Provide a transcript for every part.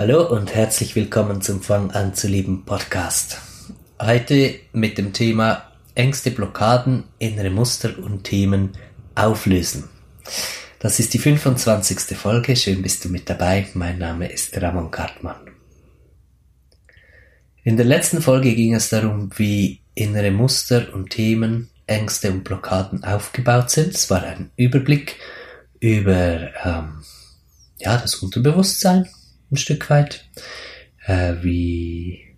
Hallo und herzlich willkommen zum Fang an zu lieben Podcast. Heute mit dem Thema Ängste, Blockaden, innere Muster und Themen auflösen. Das ist die 25. Folge. Schön bist du mit dabei. Mein Name ist Ramon Kartmann. In der letzten Folge ging es darum, wie innere Muster und Themen, Ängste und Blockaden aufgebaut sind. Es war ein Überblick über ähm, ja, das Unterbewusstsein ein Stück weit, äh, wie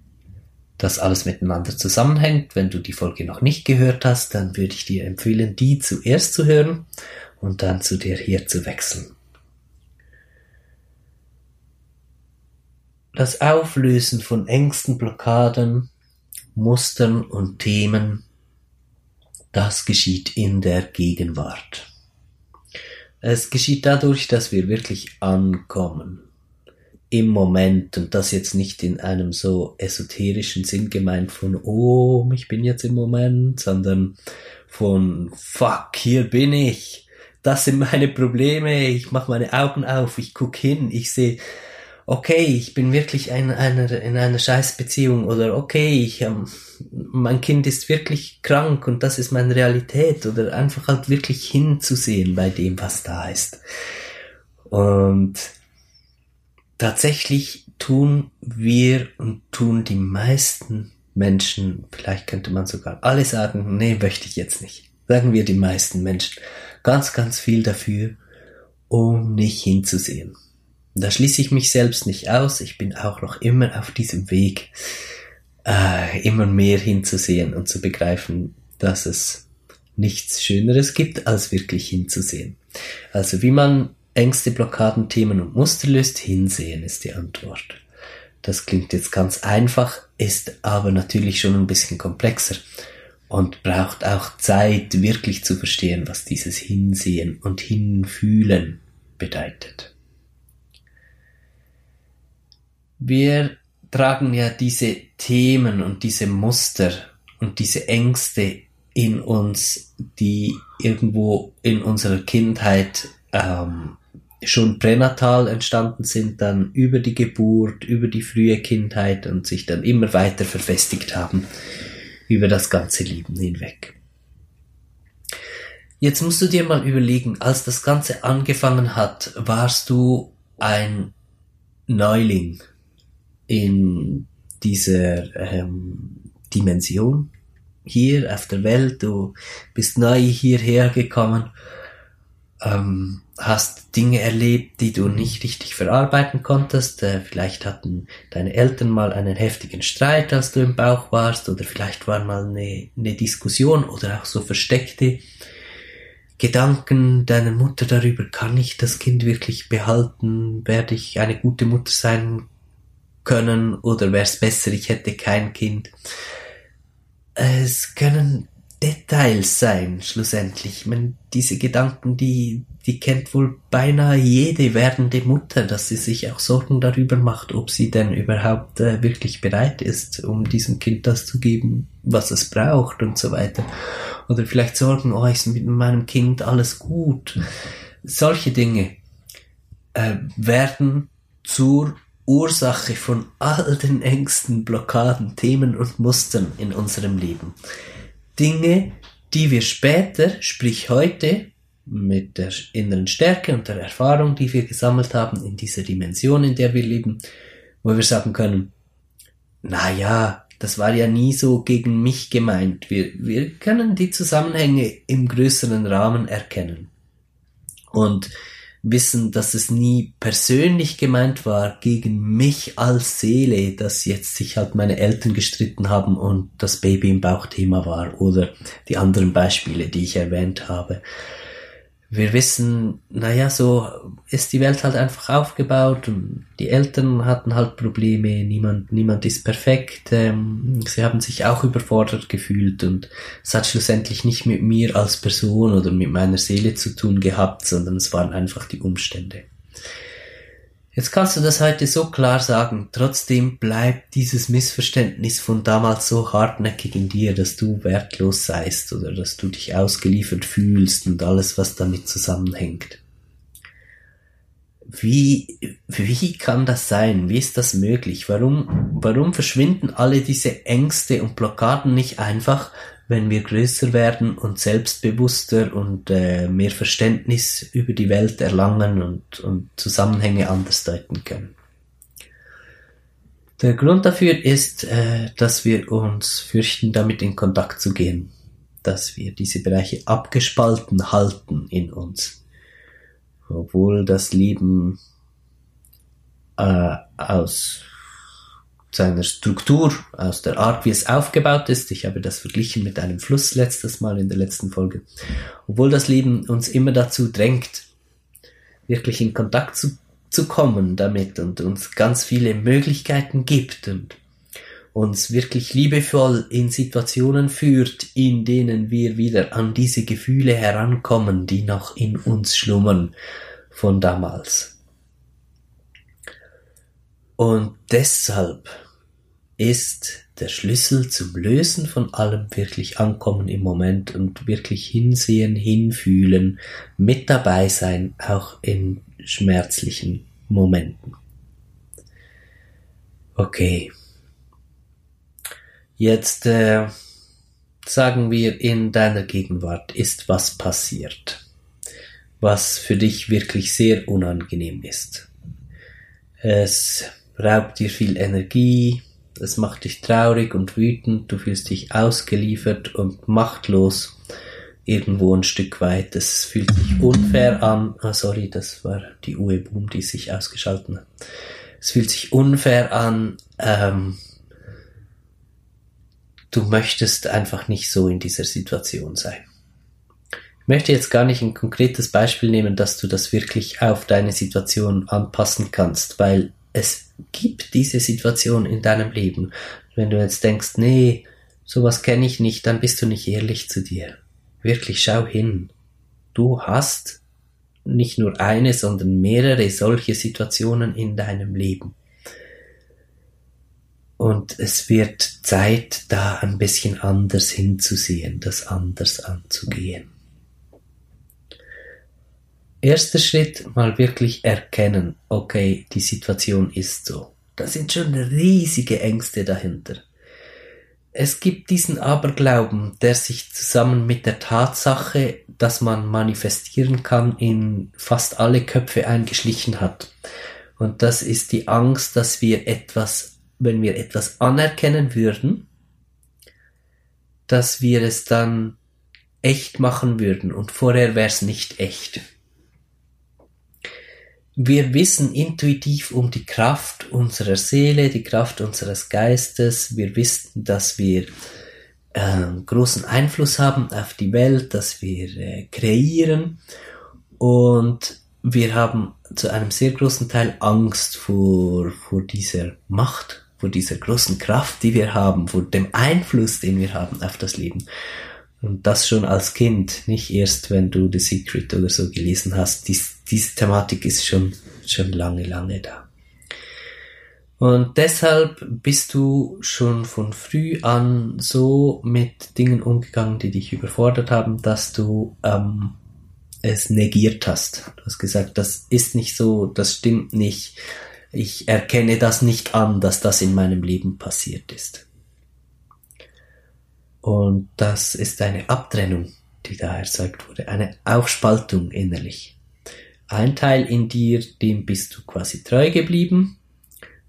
das alles miteinander zusammenhängt. Wenn du die Folge noch nicht gehört hast, dann würde ich dir empfehlen, die zuerst zu hören und dann zu dir hier zu wechseln. Das Auflösen von Ängsten, Blockaden, Mustern und Themen, das geschieht in der Gegenwart. Es geschieht dadurch, dass wir wirklich ankommen im Moment und das jetzt nicht in einem so esoterischen Sinn gemeint von, oh, ich bin jetzt im Moment, sondern von, fuck, hier bin ich, das sind meine Probleme, ich mache meine Augen auf, ich guck hin, ich sehe, okay, ich bin wirklich in einer, in einer Scheißbeziehung. Oder okay, ich, ähm, mein Kind ist wirklich krank und das ist meine Realität. Oder einfach halt wirklich hinzusehen bei dem, was da ist. Und tatsächlich tun wir und tun die meisten Menschen, vielleicht könnte man sogar alle sagen, nee, möchte ich jetzt nicht. Sagen wir die meisten Menschen ganz, ganz viel dafür, um nicht hinzusehen. Und da schließe ich mich selbst nicht aus. Ich bin auch noch immer auf diesem Weg, äh, immer mehr hinzusehen und zu begreifen, dass es nichts Schöneres gibt, als wirklich hinzusehen. Also wie man Ängste, Blockaden, Themen und Muster löst, hinsehen ist die Antwort. Das klingt jetzt ganz einfach, ist aber natürlich schon ein bisschen komplexer und braucht auch Zeit, wirklich zu verstehen, was dieses Hinsehen und Hinfühlen bedeutet. Wir tragen ja diese Themen und diese Muster und diese Ängste in uns, die irgendwo in unserer Kindheit ähm, schon pränatal entstanden sind, dann über die Geburt, über die frühe Kindheit und sich dann immer weiter verfestigt haben über das ganze Leben hinweg. Jetzt musst du dir mal überlegen, als das Ganze angefangen hat, warst du ein Neuling in dieser ähm, Dimension hier auf der Welt. Du bist neu hierher gekommen ähm, hast Dinge erlebt, die du nicht richtig verarbeiten konntest. Äh, vielleicht hatten deine Eltern mal einen heftigen Streit, als du im Bauch warst, oder vielleicht war mal eine, eine Diskussion oder auch so versteckte Gedanken deiner Mutter darüber, kann ich das Kind wirklich behalten? Werde ich eine gute Mutter sein können? Oder wäre es besser, ich hätte kein Kind? Es können Details sein, schlussendlich. Ich meine, diese Gedanken, die, die kennt wohl beinahe jede werdende Mutter, dass sie sich auch Sorgen darüber macht, ob sie denn überhaupt äh, wirklich bereit ist, um diesem Kind das zu geben, was es braucht und so weiter. Oder vielleicht Sorgen, oh, ist mit meinem Kind alles gut. Solche Dinge äh, werden zur Ursache von all den Ängsten, Blockaden, Themen und Mustern in unserem Leben. Dinge, die wir später, sprich heute, mit der inneren Stärke und der Erfahrung, die wir gesammelt haben in dieser Dimension, in der wir leben, wo wir sagen können, na ja, das war ja nie so gegen mich gemeint. Wir, wir können die Zusammenhänge im größeren Rahmen erkennen. Und wissen, dass es nie persönlich gemeint war gegen mich als Seele, dass jetzt sich halt meine Eltern gestritten haben und das Baby im Bauch Thema war oder die anderen Beispiele, die ich erwähnt habe wir wissen, naja, so ist die Welt halt einfach aufgebaut die Eltern hatten halt Probleme, niemand, niemand ist perfekt, ähm, sie haben sich auch überfordert gefühlt und es hat schlussendlich nicht mit mir als Person oder mit meiner Seele zu tun gehabt, sondern es waren einfach die Umstände. Jetzt kannst du das heute so klar sagen, trotzdem bleibt dieses Missverständnis von damals so hartnäckig in dir, dass du wertlos seist oder dass du dich ausgeliefert fühlst und alles, was damit zusammenhängt. wie, wie kann das sein? Wie ist das möglich? Warum, warum verschwinden alle diese Ängste und Blockaden nicht einfach, wenn wir größer werden und selbstbewusster und äh, mehr Verständnis über die Welt erlangen und, und Zusammenhänge anders deuten können? Der Grund dafür ist, äh, dass wir uns fürchten, damit in Kontakt zu gehen, dass wir diese Bereiche abgespalten halten in uns obwohl das Leben äh, aus seiner Struktur, aus der Art, wie es aufgebaut ist, ich habe das verglichen mit einem Fluss letztes Mal in der letzten Folge, obwohl das Leben uns immer dazu drängt, wirklich in Kontakt zu, zu kommen damit und uns ganz viele Möglichkeiten gibt und uns wirklich liebevoll in Situationen führt, in denen wir wieder an diese Gefühle herankommen, die noch in uns schlummern von damals. Und deshalb ist der Schlüssel zum Lösen von allem wirklich ankommen im Moment und wirklich hinsehen, hinfühlen, mit dabei sein, auch in schmerzlichen Momenten. Okay. Jetzt äh, sagen wir, in deiner Gegenwart ist was passiert, was für dich wirklich sehr unangenehm ist. Es raubt dir viel Energie, es macht dich traurig und wütend, du fühlst dich ausgeliefert und machtlos irgendwo ein Stück weit. Es fühlt sich unfair an. Ah, sorry, das war die Uwe die sich ausgeschaltet hat. Es fühlt sich unfair an. Ähm, du möchtest einfach nicht so in dieser Situation sein. Ich möchte jetzt gar nicht ein konkretes Beispiel nehmen, dass du das wirklich auf deine Situation anpassen kannst, weil es gibt diese Situation in deinem Leben. Wenn du jetzt denkst, nee, sowas kenne ich nicht, dann bist du nicht ehrlich zu dir. Wirklich, schau hin. Du hast nicht nur eine, sondern mehrere solche Situationen in deinem Leben. Und es wird Zeit, da ein bisschen anders hinzusehen, das anders anzugehen. Erster Schritt, mal wirklich erkennen, okay, die Situation ist so. Da sind schon riesige Ängste dahinter. Es gibt diesen Aberglauben, der sich zusammen mit der Tatsache, dass man manifestieren kann, in fast alle Köpfe eingeschlichen hat. Und das ist die Angst, dass wir etwas wenn wir etwas anerkennen würden, dass wir es dann echt machen würden und vorher wäre es nicht echt. Wir wissen intuitiv um die Kraft unserer Seele, die Kraft unseres Geistes. Wir wissen, dass wir äh, großen Einfluss haben auf die Welt, dass wir äh, kreieren und wir haben zu einem sehr großen Teil Angst vor, vor dieser Macht vor dieser großen Kraft, die wir haben, vor dem Einfluss, den wir haben auf das Leben. Und das schon als Kind, nicht erst, wenn du The Secret oder so gelesen hast. Dies, diese Thematik ist schon, schon lange, lange da. Und deshalb bist du schon von früh an so mit Dingen umgegangen, die dich überfordert haben, dass du ähm, es negiert hast. Du hast gesagt, das ist nicht so, das stimmt nicht ich erkenne das nicht an, dass das in meinem Leben passiert ist. Und das ist eine Abtrennung, die da erzeugt wurde, eine Aufspaltung innerlich. Ein Teil in dir, dem bist du quasi treu geblieben.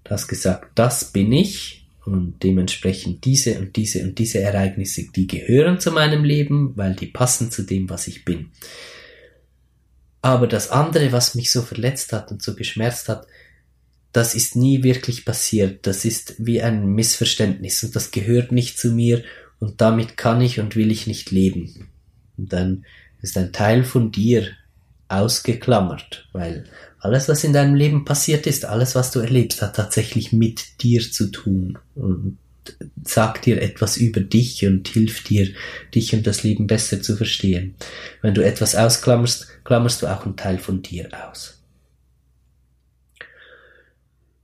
Du hast gesagt, das bin ich und dementsprechend diese und diese und diese Ereignisse, die gehören zu meinem Leben, weil die passen zu dem, was ich bin. Aber das andere, was mich so verletzt hat und so geschmerzt hat, das ist nie wirklich passiert. Das ist wie ein Missverständnis und das gehört nicht zu mir und damit kann ich und will ich nicht leben. Und dann ist ein Teil von dir ausgeklammert, weil alles, was in deinem Leben passiert ist, alles, was du erlebst, hat tatsächlich mit dir zu tun und sagt dir etwas über dich und hilft dir, dich und das Leben besser zu verstehen. Wenn du etwas ausklammerst, klammerst du auch einen Teil von dir aus.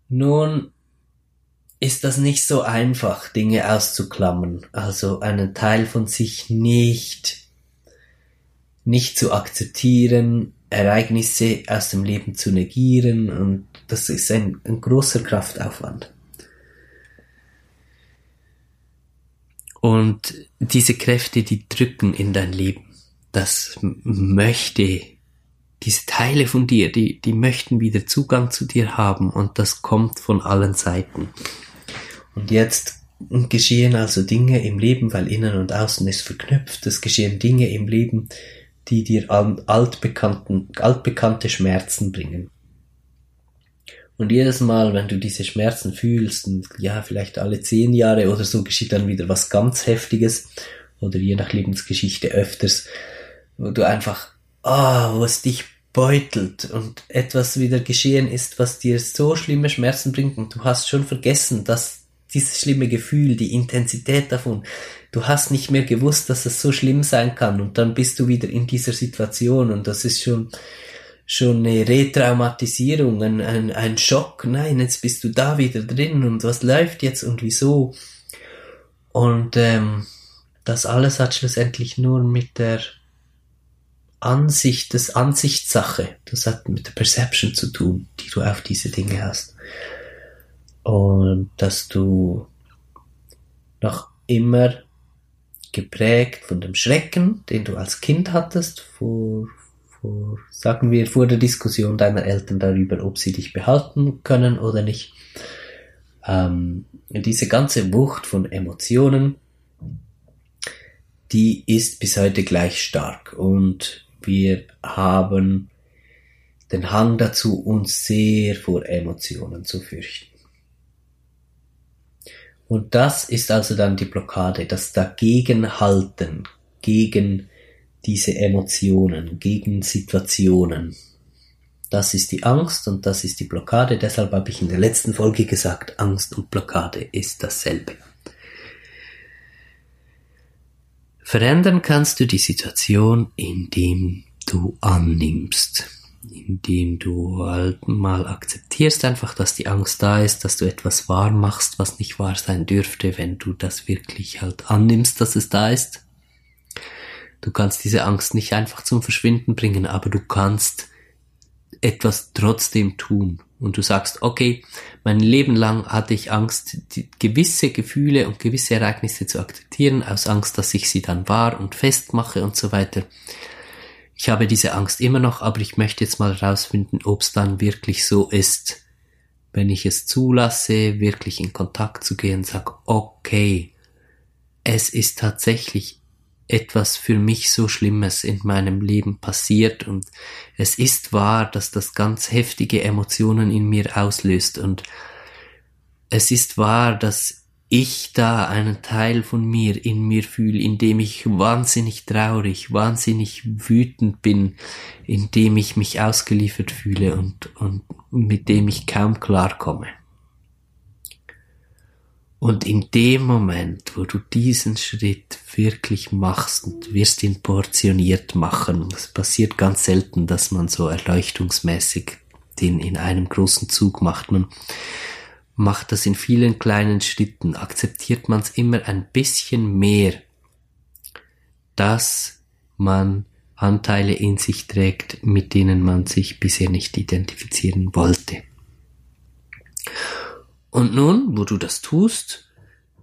Nun ist das nicht so einfach, Dinge auszuklammern, also einen Teil von sich nicht, nicht zu akzeptieren, Ereignisse aus dem Leben zu negieren und das ist ein, ein großer Kraftaufwand. Und diese Kräfte, die drücken in dein Leben. Das möchte, diese Teile von dir, die, die möchten wieder Zugang zu dir haben und das kommt von allen Seiten. Und jetzt geschehen also Dinge im Leben, weil innen und außen ist verknüpft. Es geschehen Dinge im Leben, die dir altbekannten, altbekannte Schmerzen bringen. Und jedes Mal, wenn du diese Schmerzen fühlst, und ja, vielleicht alle zehn Jahre oder so, geschieht dann wieder was ganz Heftiges, oder je nach Lebensgeschichte öfters, wo du einfach, ah, oh, wo es dich beutelt und etwas wieder geschehen ist, was dir so schlimme Schmerzen bringt und du hast schon vergessen, dass dieses schlimme Gefühl, die Intensität davon, du hast nicht mehr gewusst, dass es so schlimm sein kann und dann bist du wieder in dieser Situation und das ist schon, schon eine Retraumatisierung, ein, ein, ein Schock. Nein, jetzt bist du da wieder drin und was läuft jetzt und wieso? Und ähm, das alles hat schlussendlich nur mit der Ansicht, das Ansichtssache, das hat mit der Perception zu tun, die du auf diese Dinge hast. Und dass du noch immer geprägt von dem Schrecken, den du als Kind hattest, vor, vor, sagen wir, vor der Diskussion deiner Eltern darüber, ob sie dich behalten können oder nicht. Ähm, diese ganze Wucht von Emotionen, die ist bis heute gleich stark und wir haben den Hang dazu, uns sehr vor Emotionen zu fürchten. Und das ist also dann die Blockade, das Dagegenhalten gegen diese Emotionen, gegen Situationen. Das ist die Angst und das ist die Blockade. Deshalb habe ich in der letzten Folge gesagt, Angst und Blockade ist dasselbe. Verändern kannst du die Situation, indem du annimmst, indem du halt mal akzeptierst einfach, dass die Angst da ist, dass du etwas wahr machst, was nicht wahr sein dürfte, wenn du das wirklich halt annimmst, dass es da ist Du kannst diese Angst nicht einfach zum Verschwinden bringen, aber du kannst etwas trotzdem tun. Und du sagst, okay, mein Leben lang hatte ich Angst, gewisse Gefühle und gewisse Ereignisse zu akzeptieren, aus Angst, dass ich sie dann wahr und festmache und so weiter. Ich habe diese Angst immer noch, aber ich möchte jetzt mal herausfinden, ob es dann wirklich so ist. Wenn ich es zulasse, wirklich in Kontakt zu gehen, sag, okay, es ist tatsächlich etwas für mich so Schlimmes in meinem Leben passiert und es ist wahr, dass das ganz heftige Emotionen in mir auslöst und es ist wahr, dass ich da einen Teil von mir in mir fühle, in dem ich wahnsinnig traurig, wahnsinnig wütend bin, in dem ich mich ausgeliefert fühle und, und mit dem ich kaum klarkomme. Und in dem Moment, wo du diesen Schritt wirklich machst und wirst ihn portioniert machen, es passiert ganz selten, dass man so erleuchtungsmäßig den in einem großen Zug macht. Man macht das in vielen kleinen Schritten, akzeptiert man es immer ein bisschen mehr, dass man Anteile in sich trägt, mit denen man sich bisher nicht identifizieren wollte. Und nun, wo du das tust,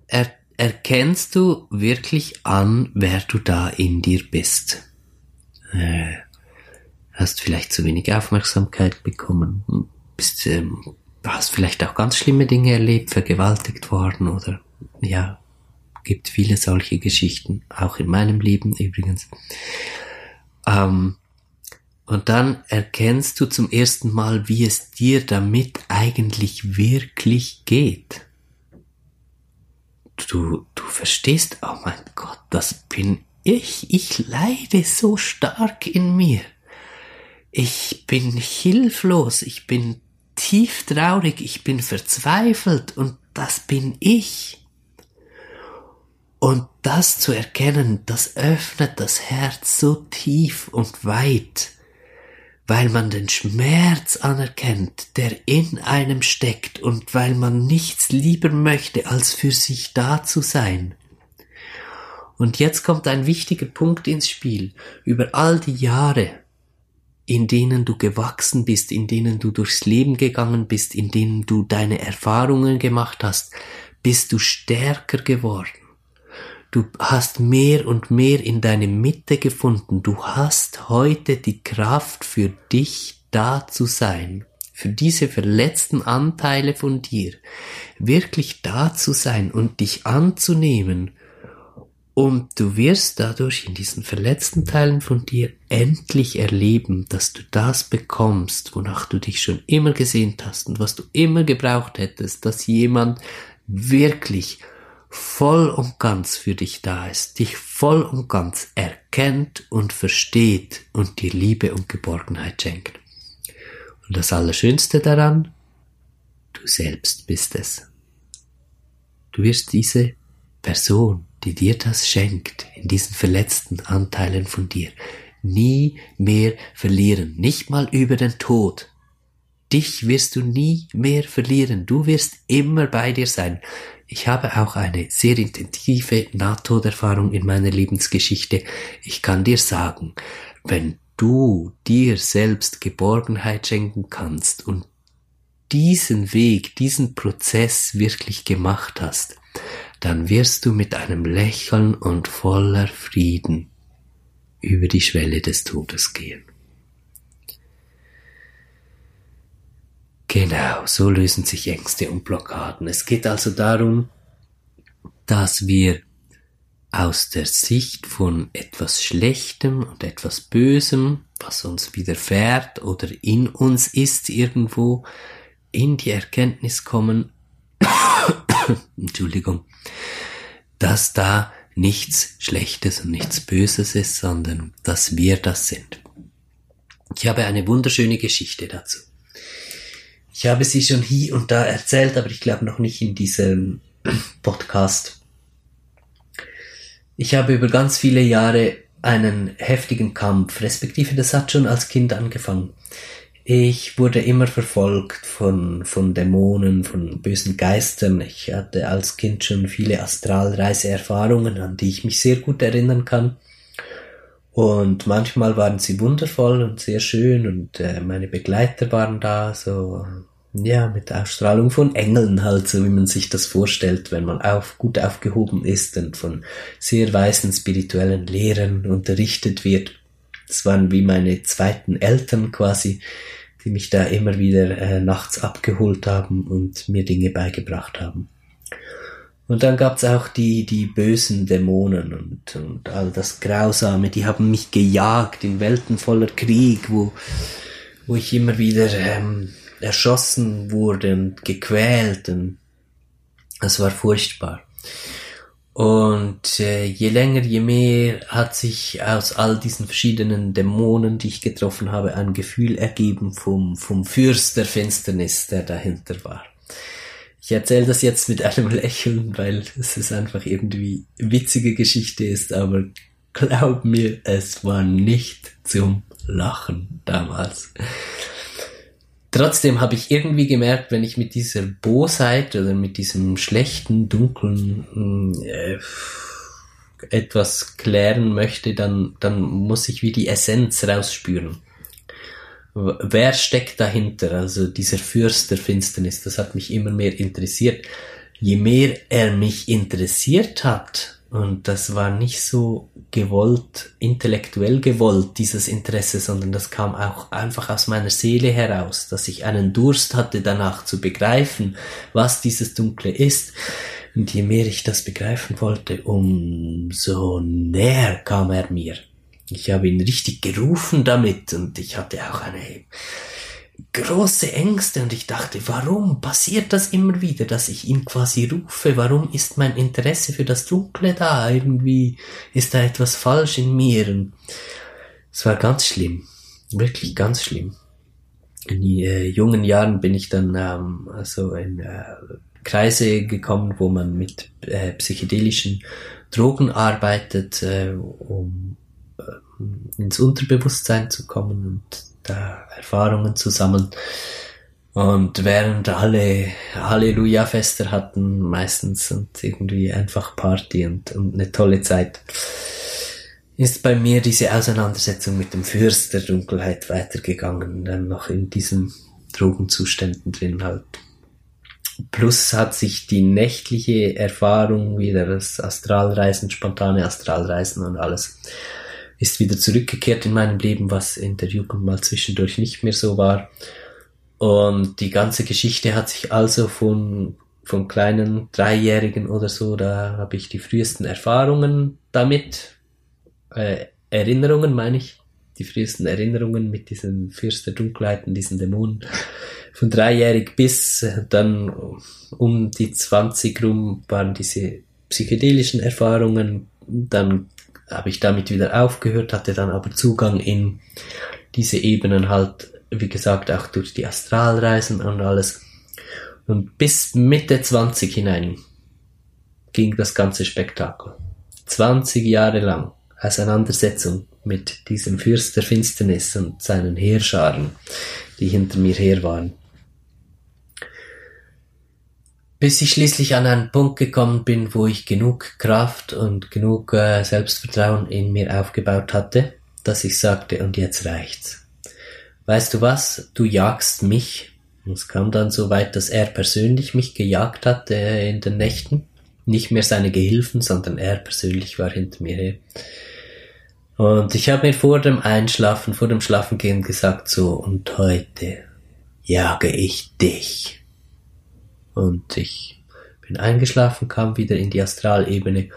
er, erkennst du wirklich an, wer du da in dir bist. Äh, hast vielleicht zu wenig Aufmerksamkeit bekommen, bist, ähm, hast vielleicht auch ganz schlimme Dinge erlebt, vergewaltigt worden oder ja, gibt viele solche Geschichten, auch in meinem Leben übrigens. Ähm, und dann erkennst du zum ersten Mal, wie es dir damit eigentlich wirklich geht. Du, du verstehst, oh mein Gott, das bin ich. Ich leide so stark in mir. Ich bin hilflos, ich bin tief traurig, ich bin verzweifelt und das bin ich. Und das zu erkennen, das öffnet das Herz so tief und weit weil man den Schmerz anerkennt, der in einem steckt und weil man nichts lieber möchte, als für sich da zu sein. Und jetzt kommt ein wichtiger Punkt ins Spiel. Über all die Jahre, in denen du gewachsen bist, in denen du durchs Leben gegangen bist, in denen du deine Erfahrungen gemacht hast, bist du stärker geworden. Du hast mehr und mehr in deine Mitte gefunden. Du hast heute die Kraft für dich da zu sein, für diese verletzten Anteile von dir, wirklich da zu sein und dich anzunehmen. Und du wirst dadurch in diesen verletzten Teilen von dir endlich erleben, dass du das bekommst, wonach du dich schon immer gesehnt hast und was du immer gebraucht hättest, dass jemand wirklich voll und ganz für dich da ist, dich voll und ganz erkennt und versteht und dir Liebe und Geborgenheit schenkt. Und das Allerschönste daran, du selbst bist es. Du wirst diese Person, die dir das schenkt, in diesen verletzten Anteilen von dir, nie mehr verlieren, nicht mal über den Tod. Dich wirst du nie mehr verlieren, du wirst immer bei dir sein. Ich habe auch eine sehr intensive Nahtoderfahrung in meiner Lebensgeschichte. Ich kann dir sagen, wenn du dir selbst Geborgenheit schenken kannst und diesen Weg, diesen Prozess wirklich gemacht hast, dann wirst du mit einem Lächeln und voller Frieden über die Schwelle des Todes gehen. Genau, so lösen sich Ängste und Blockaden. Es geht also darum, dass wir aus der Sicht von etwas Schlechtem und etwas Bösem, was uns widerfährt oder in uns ist irgendwo, in die Erkenntnis kommen, Entschuldigung, dass da nichts Schlechtes und nichts Böses ist, sondern dass wir das sind. Ich habe eine wunderschöne Geschichte dazu. Ich habe sie schon hier und da erzählt, aber ich glaube noch nicht in diesem Podcast. Ich habe über ganz viele Jahre einen heftigen Kampf, respektive das hat schon als Kind angefangen. Ich wurde immer verfolgt von, von Dämonen, von bösen Geistern. Ich hatte als Kind schon viele Astralreiseerfahrungen, an die ich mich sehr gut erinnern kann. Und manchmal waren sie wundervoll und sehr schön und äh, meine Begleiter waren da, so ja, mit Ausstrahlung von Engeln halt, so wie man sich das vorstellt, wenn man auf, gut aufgehoben ist und von sehr weisen spirituellen Lehrern unterrichtet wird. Das waren wie meine zweiten Eltern quasi, die mich da immer wieder äh, nachts abgeholt haben und mir Dinge beigebracht haben. Und dann gab's auch die, die bösen Dämonen und, und all das Grausame, die haben mich gejagt in Welten voller Krieg, wo, wo ich immer wieder ähm, erschossen wurde und gequält und es war furchtbar. Und äh, je länger, je mehr hat sich aus all diesen verschiedenen Dämonen, die ich getroffen habe, ein Gefühl ergeben vom, vom Fürst der Finsternis, der dahinter war. Ich erzähle das jetzt mit einem Lächeln, weil es ist einfach irgendwie witzige Geschichte ist, aber glaub mir, es war nicht zum Lachen damals. Trotzdem habe ich irgendwie gemerkt, wenn ich mit dieser Bosheit oder mit diesem schlechten, dunklen äh, etwas klären möchte, dann, dann muss ich wie die Essenz rausspüren. Wer steckt dahinter? Also dieser Fürst der Finsternis, das hat mich immer mehr interessiert. Je mehr er mich interessiert hat, und das war nicht so gewollt, intellektuell gewollt, dieses Interesse, sondern das kam auch einfach aus meiner Seele heraus, dass ich einen Durst hatte danach zu begreifen, was dieses Dunkle ist. Und je mehr ich das begreifen wollte, umso näher kam er mir. Ich habe ihn richtig gerufen damit und ich hatte auch eine große Ängste und ich dachte, warum passiert das immer wieder, dass ich ihn quasi rufe? Warum ist mein Interesse für das Dunkle da? Irgendwie ist da etwas falsch in mir. Es war ganz schlimm, wirklich ganz schlimm. In äh, jungen Jahren bin ich dann ähm, also in äh, Kreise gekommen, wo man mit äh, psychedelischen Drogen arbeitet, äh, um äh, ins Unterbewusstsein zu kommen und da Erfahrungen zu sammeln. Und während alle Halleluja-Fester hatten, meistens und irgendwie einfach Party und, und eine tolle Zeit. ist bei mir diese Auseinandersetzung mit dem Fürst der Dunkelheit weitergegangen, dann noch in diesen Drogenzuständen drin halt. Plus hat sich die nächtliche Erfahrung wieder, das Astralreisen, spontane Astralreisen und alles, ist wieder zurückgekehrt in meinem Leben, was in der Jugend mal zwischendurch nicht mehr so war. Und die ganze Geschichte hat sich also von, von kleinen Dreijährigen oder so, da habe ich die frühesten Erfahrungen damit, äh, Erinnerungen meine ich, die frühesten Erinnerungen mit diesen Fürst der Dunkelheiten, diesen Dämonen, von dreijährig bis dann um die 20 rum waren diese psychedelischen Erfahrungen, dann habe ich damit wieder aufgehört, hatte dann aber Zugang in diese Ebenen halt, wie gesagt, auch durch die Astralreisen und alles. Und bis Mitte 20 hinein ging das ganze Spektakel. 20 Jahre lang Auseinandersetzung mit diesem Fürst der Finsternis und seinen Heerscharen, die hinter mir her waren. Bis ich schließlich an einen Punkt gekommen bin, wo ich genug Kraft und genug äh, Selbstvertrauen in mir aufgebaut hatte, dass ich sagte, und jetzt reicht's. Weißt du was, du jagst mich. Es kam dann so weit, dass er persönlich mich gejagt hat äh, in den Nächten. Nicht mehr seine Gehilfen, sondern er persönlich war hinter mir her. Und ich habe mir vor dem Einschlafen, vor dem Schlafengehen gesagt so, und heute jage ich dich. Und ich bin eingeschlafen, kam wieder in die Astralebene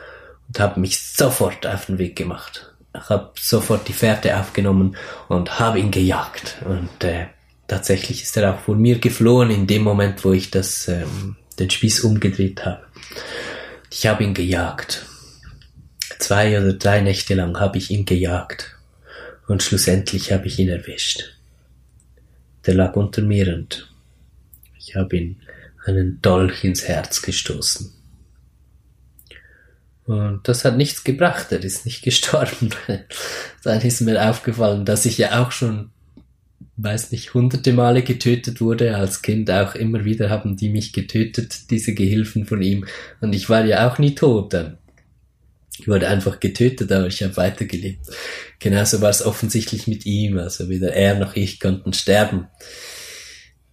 und habe mich sofort auf den Weg gemacht. Ich habe sofort die Fährte aufgenommen und habe ihn gejagt. Und äh, tatsächlich ist er auch vor mir geflohen in dem Moment, wo ich das, ähm, den Spieß umgedreht habe. Ich habe ihn gejagt Zwei oder drei Nächte lang habe ich ihn gejagt und schlussendlich habe ich ihn erwischt. Der lag unter mir und ich habe ihn einen Dolch ins Herz gestoßen. Und das hat nichts gebracht, er ist nicht gestorben. Dann ist mir aufgefallen, dass ich ja auch schon, weiß nicht, hunderte Male getötet wurde. Als Kind auch immer wieder haben die mich getötet, diese Gehilfen von ihm. Und ich war ja auch nie tot dann. Ich wurde einfach getötet, aber ich habe weitergelebt. Genauso war es offensichtlich mit ihm. Also weder er noch ich konnten sterben.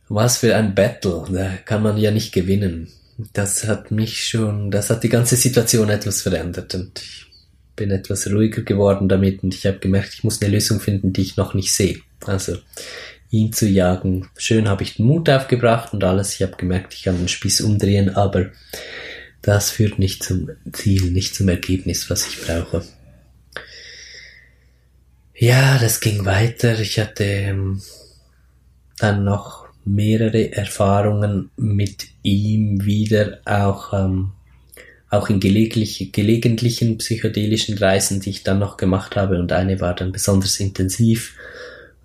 Was für ein Battle. Da kann man ja nicht gewinnen. Das hat mich schon, das hat die ganze Situation etwas verändert und ich bin etwas ruhiger geworden damit und ich habe gemerkt, ich muss eine Lösung finden, die ich noch nicht sehe. Also ihn zu jagen. Schön habe ich den Mut aufgebracht und alles. Ich habe gemerkt, ich kann den Spieß umdrehen, aber das führt nicht zum Ziel, nicht zum Ergebnis, was ich brauche. Ja, das ging weiter. Ich hatte ähm, dann noch mehrere Erfahrungen mit ihm wieder, auch, ähm, auch in gelegentlich, gelegentlichen psychedelischen Reisen, die ich dann noch gemacht habe. Und eine war dann besonders intensiv.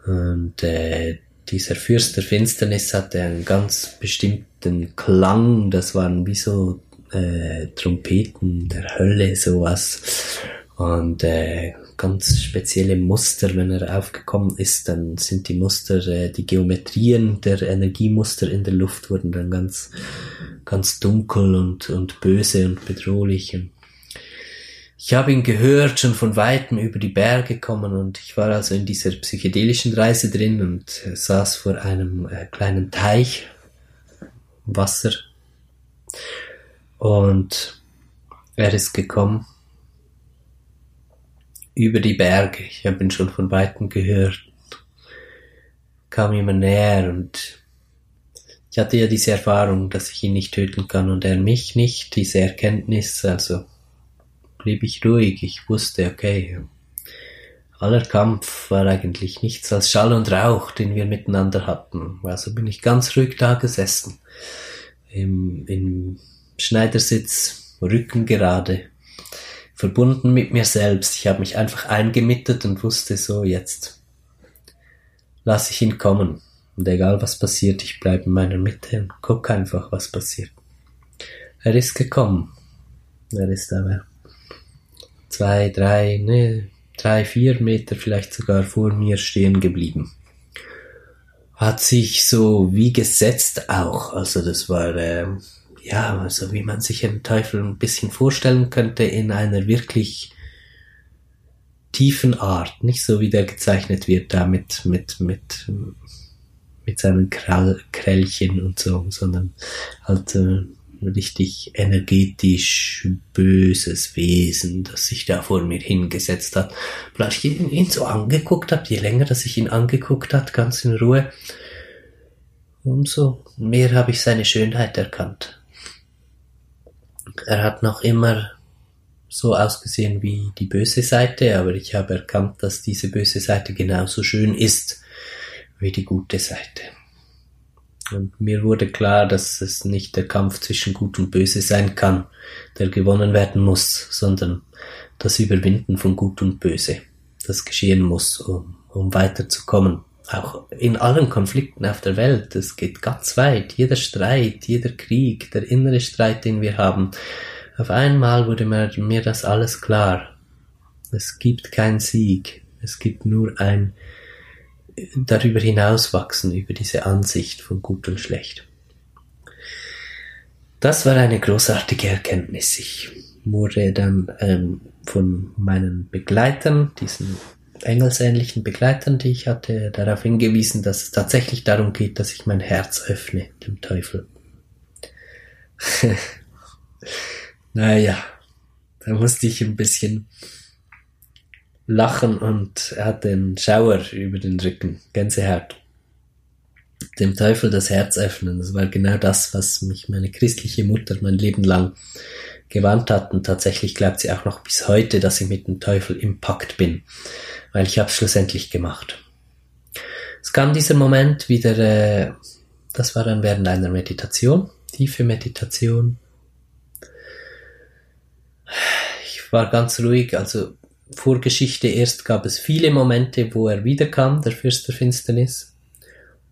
Und äh, dieser Fürst der Finsternis hatte einen ganz bestimmten Klang. Das waren wie so äh, Trompeten der Hölle, sowas. Und äh, ganz spezielle Muster, wenn er aufgekommen ist, dann sind die Muster, äh, die Geometrien der Energiemuster in der Luft wurden dann ganz, ganz dunkel und, und böse und bedrohlich. Ich habe ihn gehört, schon von weitem über die Berge kommen und ich war also in dieser psychedelischen Reise drin und äh, saß vor einem äh, kleinen Teich, Wasser und er ist gekommen über die Berge. Ich habe ihn schon von weitem gehört. Kam immer näher und ich hatte ja diese Erfahrung, dass ich ihn nicht töten kann und er mich nicht, diese Erkenntnis, also blieb ich ruhig. Ich wusste, okay, aller Kampf war eigentlich nichts als Schall und Rauch, den wir miteinander hatten. Also bin ich ganz ruhig da gesessen. Im, im Schneidersitz, Rücken gerade, verbunden mit mir selbst. Ich habe mich einfach eingemittet und wusste so, jetzt lasse ich ihn kommen. Und egal was passiert, ich bleibe in meiner Mitte und guck einfach, was passiert. Er ist gekommen. Er ist aber zwei, drei, ne, drei, vier Meter vielleicht sogar vor mir stehen geblieben. Hat sich so wie gesetzt auch. Also das war äh, ja, also wie man sich den Teufel ein bisschen vorstellen könnte in einer wirklich tiefen Art, nicht so wie der gezeichnet wird da mit, mit, mit, mit seinen Krall, Krällchen und so, sondern halt äh, richtig energetisch böses Wesen, das sich da vor mir hingesetzt hat. Als ich ihn, so angeguckt habe, je länger, dass ich ihn angeguckt hat, ganz in Ruhe, umso mehr habe ich seine Schönheit erkannt. Er hat noch immer so ausgesehen wie die böse Seite, aber ich habe erkannt, dass diese böse Seite genauso schön ist wie die gute Seite. Und mir wurde klar, dass es nicht der Kampf zwischen Gut und Böse sein kann, der gewonnen werden muss, sondern das Überwinden von Gut und Böse, das geschehen muss, um, um weiterzukommen. Auch in allen Konflikten auf der Welt, es geht ganz weit, jeder Streit, jeder Krieg, der innere Streit, den wir haben. Auf einmal wurde mir, mir das alles klar. Es gibt keinen Sieg, es gibt nur ein darüber hinauswachsen, über diese Ansicht von gut und schlecht. Das war eine großartige Erkenntnis. Ich wurde dann ähm, von meinen Begleitern, diesen engelsähnlichen Begleitern, die ich hatte, darauf hingewiesen, dass es tatsächlich darum geht, dass ich mein Herz öffne dem Teufel. naja, da musste ich ein bisschen lachen und er hat den Schauer über den Rücken, Gänsehaut. Dem Teufel das Herz öffnen, das war genau das, was mich meine christliche Mutter mein Leben lang gewarnt hat und tatsächlich glaubt sie auch noch bis heute, dass ich mit dem Teufel im Pakt bin, weil ich habe es schlussendlich gemacht. Es kam dieser Moment wieder, äh, das war dann während einer Meditation, tiefe Meditation. Ich war ganz ruhig, also Vorgeschichte erst gab es viele Momente, wo er wiederkam, der Fürst der Finsternis.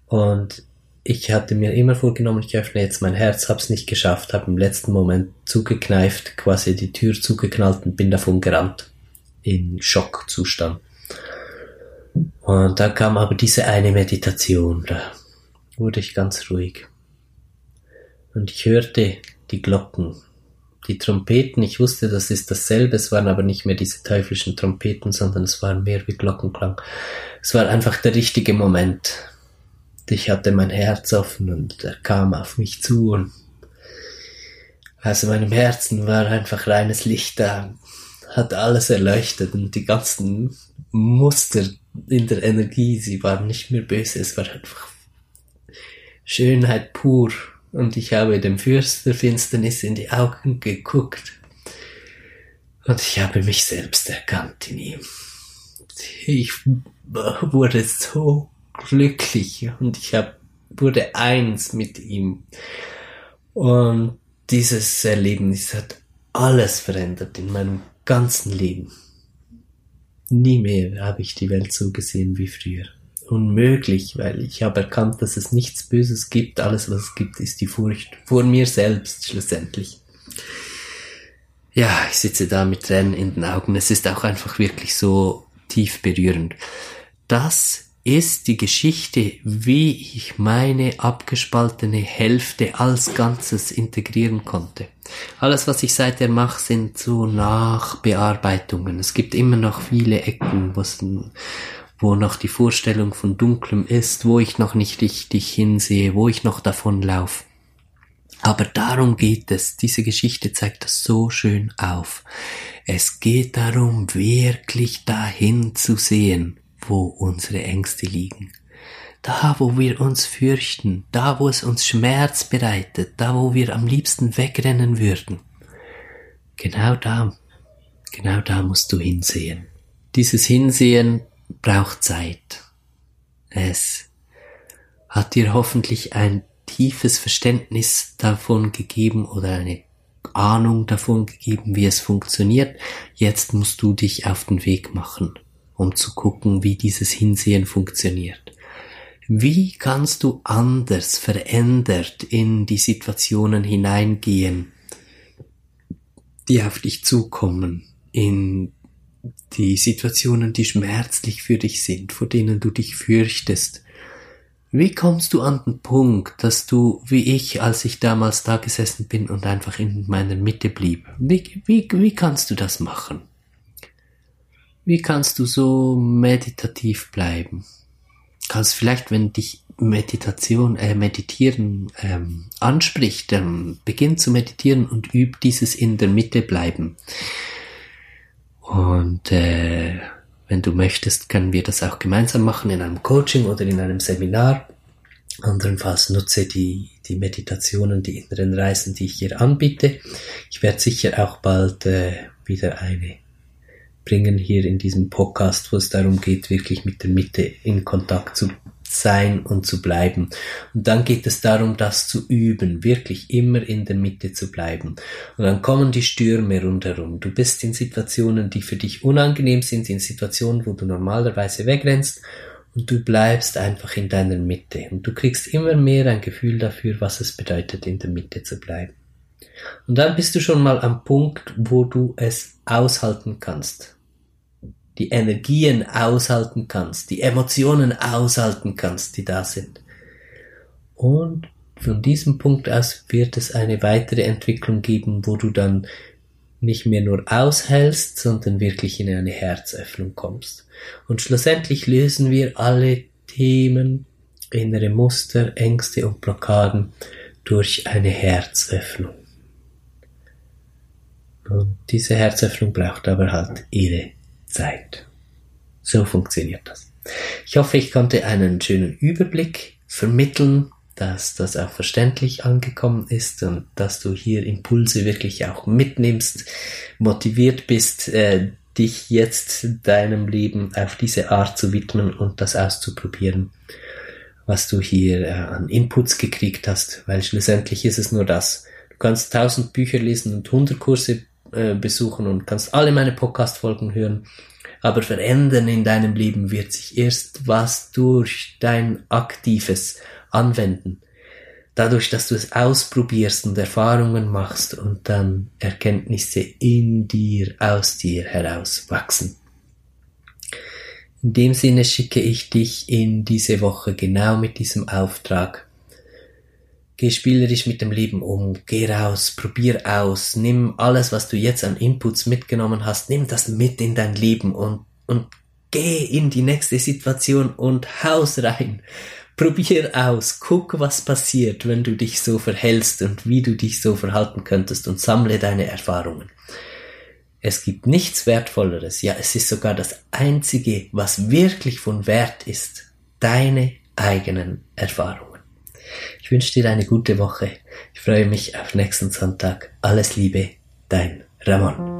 Und ich hatte mir immer vorgenommen, ich öffne jetzt mein Herz, hab's nicht geschafft, habe im letzten Moment zugekneift, quasi die Tür zugeknallt und bin davon gerannt. In Schockzustand. Und da kam aber diese eine Meditation, da wurde ich ganz ruhig. Und ich hörte die Glocken die Trompeten, ich wusste, das ist dasselbe, es waren aber nicht mehr diese teuflischen Trompeten, sondern es waren mehr wie Glockenklang. Es war einfach der richtige Moment. Ich hatte mein Herz offen und er kam auf mich zu und aus meinem Herzen war einfach reines Licht da, hat alles erleuchtet und die ganzen Muster in der Energie, sie waren nicht mehr böse, es war einfach Schönheit pur und ich habe dem Fürst der Finsternis in die Augen geguckt und ich habe mich selbst erkannt in ihm. Ich wurde so glücklich und ich hab, wurde eins mit ihm. Und dieses Erlebnis hat alles verändert in meinem ganzen Leben. Nie mehr habe ich die Welt so gesehen wie früher unmöglich, weil ich habe erkannt, dass es nichts Böses gibt. Alles, was es gibt, ist die Furcht vor mir selbst schlussendlich. Ja, ich sitze da mit Tränen in den Augen. Es ist auch einfach wirklich so tief berührend. Das ist die Geschichte, wie ich meine abgespaltene Hälfte als Ganzes integrieren konnte. Alles, was ich seither mache, sind so Nachbearbeitungen. Es gibt immer noch viele Ecken, wo noch die Vorstellung von Dunklem ist, wo ich noch nicht richtig hinsehe, wo ich noch davonlaufe. Aber darum geht es. Diese Geschichte zeigt das so schön auf. Es geht darum, wirklich dahin zu sehen, wo unsere Ängste liegen. Da, wo wir uns fürchten, da, wo es uns Schmerz bereitet, da, wo wir am liebsten wegrennen würden. Genau da, genau da musst du hinsehen. Dieses Hinsehen braucht Zeit. Es hat dir hoffentlich ein tiefes Verständnis davon gegeben oder eine Ahnung davon gegeben, wie es funktioniert. Jetzt musst du dich auf den Weg machen, um zu gucken, wie dieses Hinsehen funktioniert. Wie kannst du anders verändert in die Situationen hineingehen, die auf dich zukommen, in die Situationen, die schmerzlich für dich sind, vor denen du dich fürchtest. Wie kommst du an den Punkt, dass du, wie ich, als ich damals da gesessen bin und einfach in meiner Mitte blieb, wie, wie, wie kannst du das machen? Wie kannst du so meditativ bleiben? Kannst vielleicht, wenn dich Meditation, äh, Meditieren ähm, anspricht, dann beginn zu meditieren und üb dieses in der Mitte bleiben. Und äh, wenn du möchtest, können wir das auch gemeinsam machen in einem Coaching oder in einem Seminar. Andernfalls nutze die, die Meditationen, die inneren Reisen, die ich hier anbiete. Ich werde sicher auch bald äh, wieder eine bringen hier in diesem Podcast, wo es darum geht, wirklich mit der Mitte in Kontakt zu sein und zu bleiben. Und dann geht es darum, das zu üben, wirklich immer in der Mitte zu bleiben. Und dann kommen die Stürme rundherum. Du bist in Situationen, die für dich unangenehm sind, in Situationen, wo du normalerweise wegrennst und du bleibst einfach in deiner Mitte. Und du kriegst immer mehr ein Gefühl dafür, was es bedeutet, in der Mitte zu bleiben. Und dann bist du schon mal am Punkt, wo du es aushalten kannst die Energien aushalten kannst, die Emotionen aushalten kannst, die da sind. Und von diesem Punkt aus wird es eine weitere Entwicklung geben, wo du dann nicht mehr nur aushältst, sondern wirklich in eine Herzöffnung kommst. Und schlussendlich lösen wir alle Themen, innere Muster, Ängste und Blockaden durch eine Herzöffnung. Und diese Herzöffnung braucht aber halt ihre Zeit. So funktioniert das. Ich hoffe, ich konnte einen schönen Überblick vermitteln, dass das auch verständlich angekommen ist und dass du hier Impulse wirklich auch mitnimmst, motiviert bist, äh, dich jetzt deinem Leben auf diese Art zu widmen und das auszuprobieren, was du hier äh, an Inputs gekriegt hast, weil schlussendlich ist es nur das. Du kannst tausend Bücher lesen und hundert Kurse äh, besuchen und kannst alle meine Podcast-Folgen hören. Aber verändern in deinem Leben wird sich erst was durch dein aktives Anwenden. Dadurch, dass du es ausprobierst und Erfahrungen machst und dann Erkenntnisse in dir, aus dir heraus wachsen. In dem Sinne schicke ich dich in diese Woche genau mit diesem Auftrag Geh spielerisch mit dem Leben um, geh raus, probier aus, nimm alles, was du jetzt an Inputs mitgenommen hast, nimm das mit in dein Leben und, und geh in die nächste Situation und haus rein. Probier aus, guck, was passiert, wenn du dich so verhältst und wie du dich so verhalten könntest und sammle deine Erfahrungen. Es gibt nichts Wertvolleres, ja, es ist sogar das Einzige, was wirklich von Wert ist, deine eigenen Erfahrungen. Ich wünsche dir eine gute Woche. Ich freue mich auf nächsten Sonntag. Alles Liebe, dein Ramon.